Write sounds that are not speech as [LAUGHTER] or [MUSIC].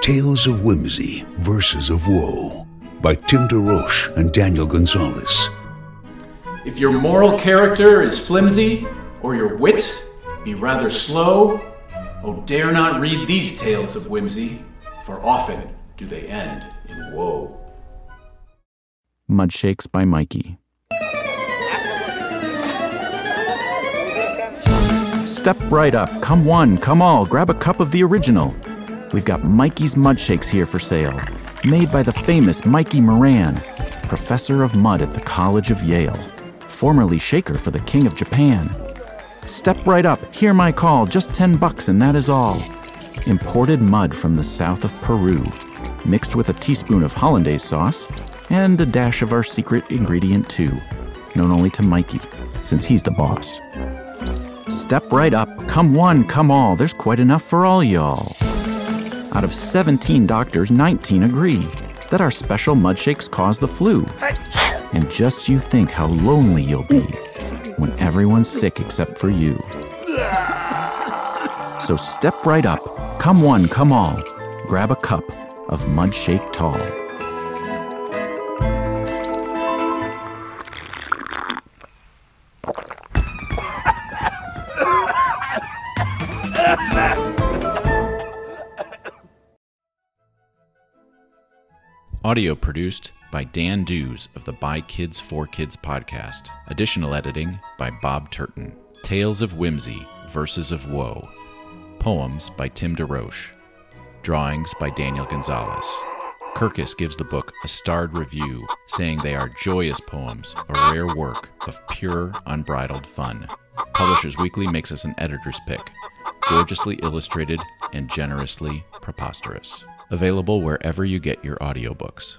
Tales of Whimsy, Verses of Woe by Tim DeRoche and Daniel Gonzalez. If your moral character is flimsy, or your wit be rather slow, oh, dare not read these tales of whimsy, for often do they end in woe. Mudshakes by Mikey. Step right up. Come one, come all. Grab a cup of the original. We've got Mikey's Mudshakes here for sale. Made by the famous Mikey Moran, professor of mud at the College of Yale, formerly shaker for the King of Japan. Step right up, hear my call, just 10 bucks and that is all. Imported mud from the south of Peru, mixed with a teaspoon of hollandaise sauce and a dash of our secret ingredient too, known only to Mikey, since he's the boss. Step right up, come one, come all, there's quite enough for all y'all. Out of 17 doctors, 19 agree that our special mudshakes cause the flu. And just you think how lonely you'll be when everyone's sick except for you. So step right up, come one, come all, grab a cup of Mudshake Tall. [LAUGHS] Audio produced by Dan Dews of the By Kids for Kids podcast. Additional editing by Bob Turton. Tales of Whimsy, Verses of Woe. Poems by Tim DeRoche. Drawings by Daniel Gonzalez. Kirkus gives the book a starred review, saying they are joyous poems, a rare work of pure, unbridled fun. Publishers Weekly makes us an editor's pick, gorgeously illustrated and generously preposterous. Available wherever you get your audiobooks.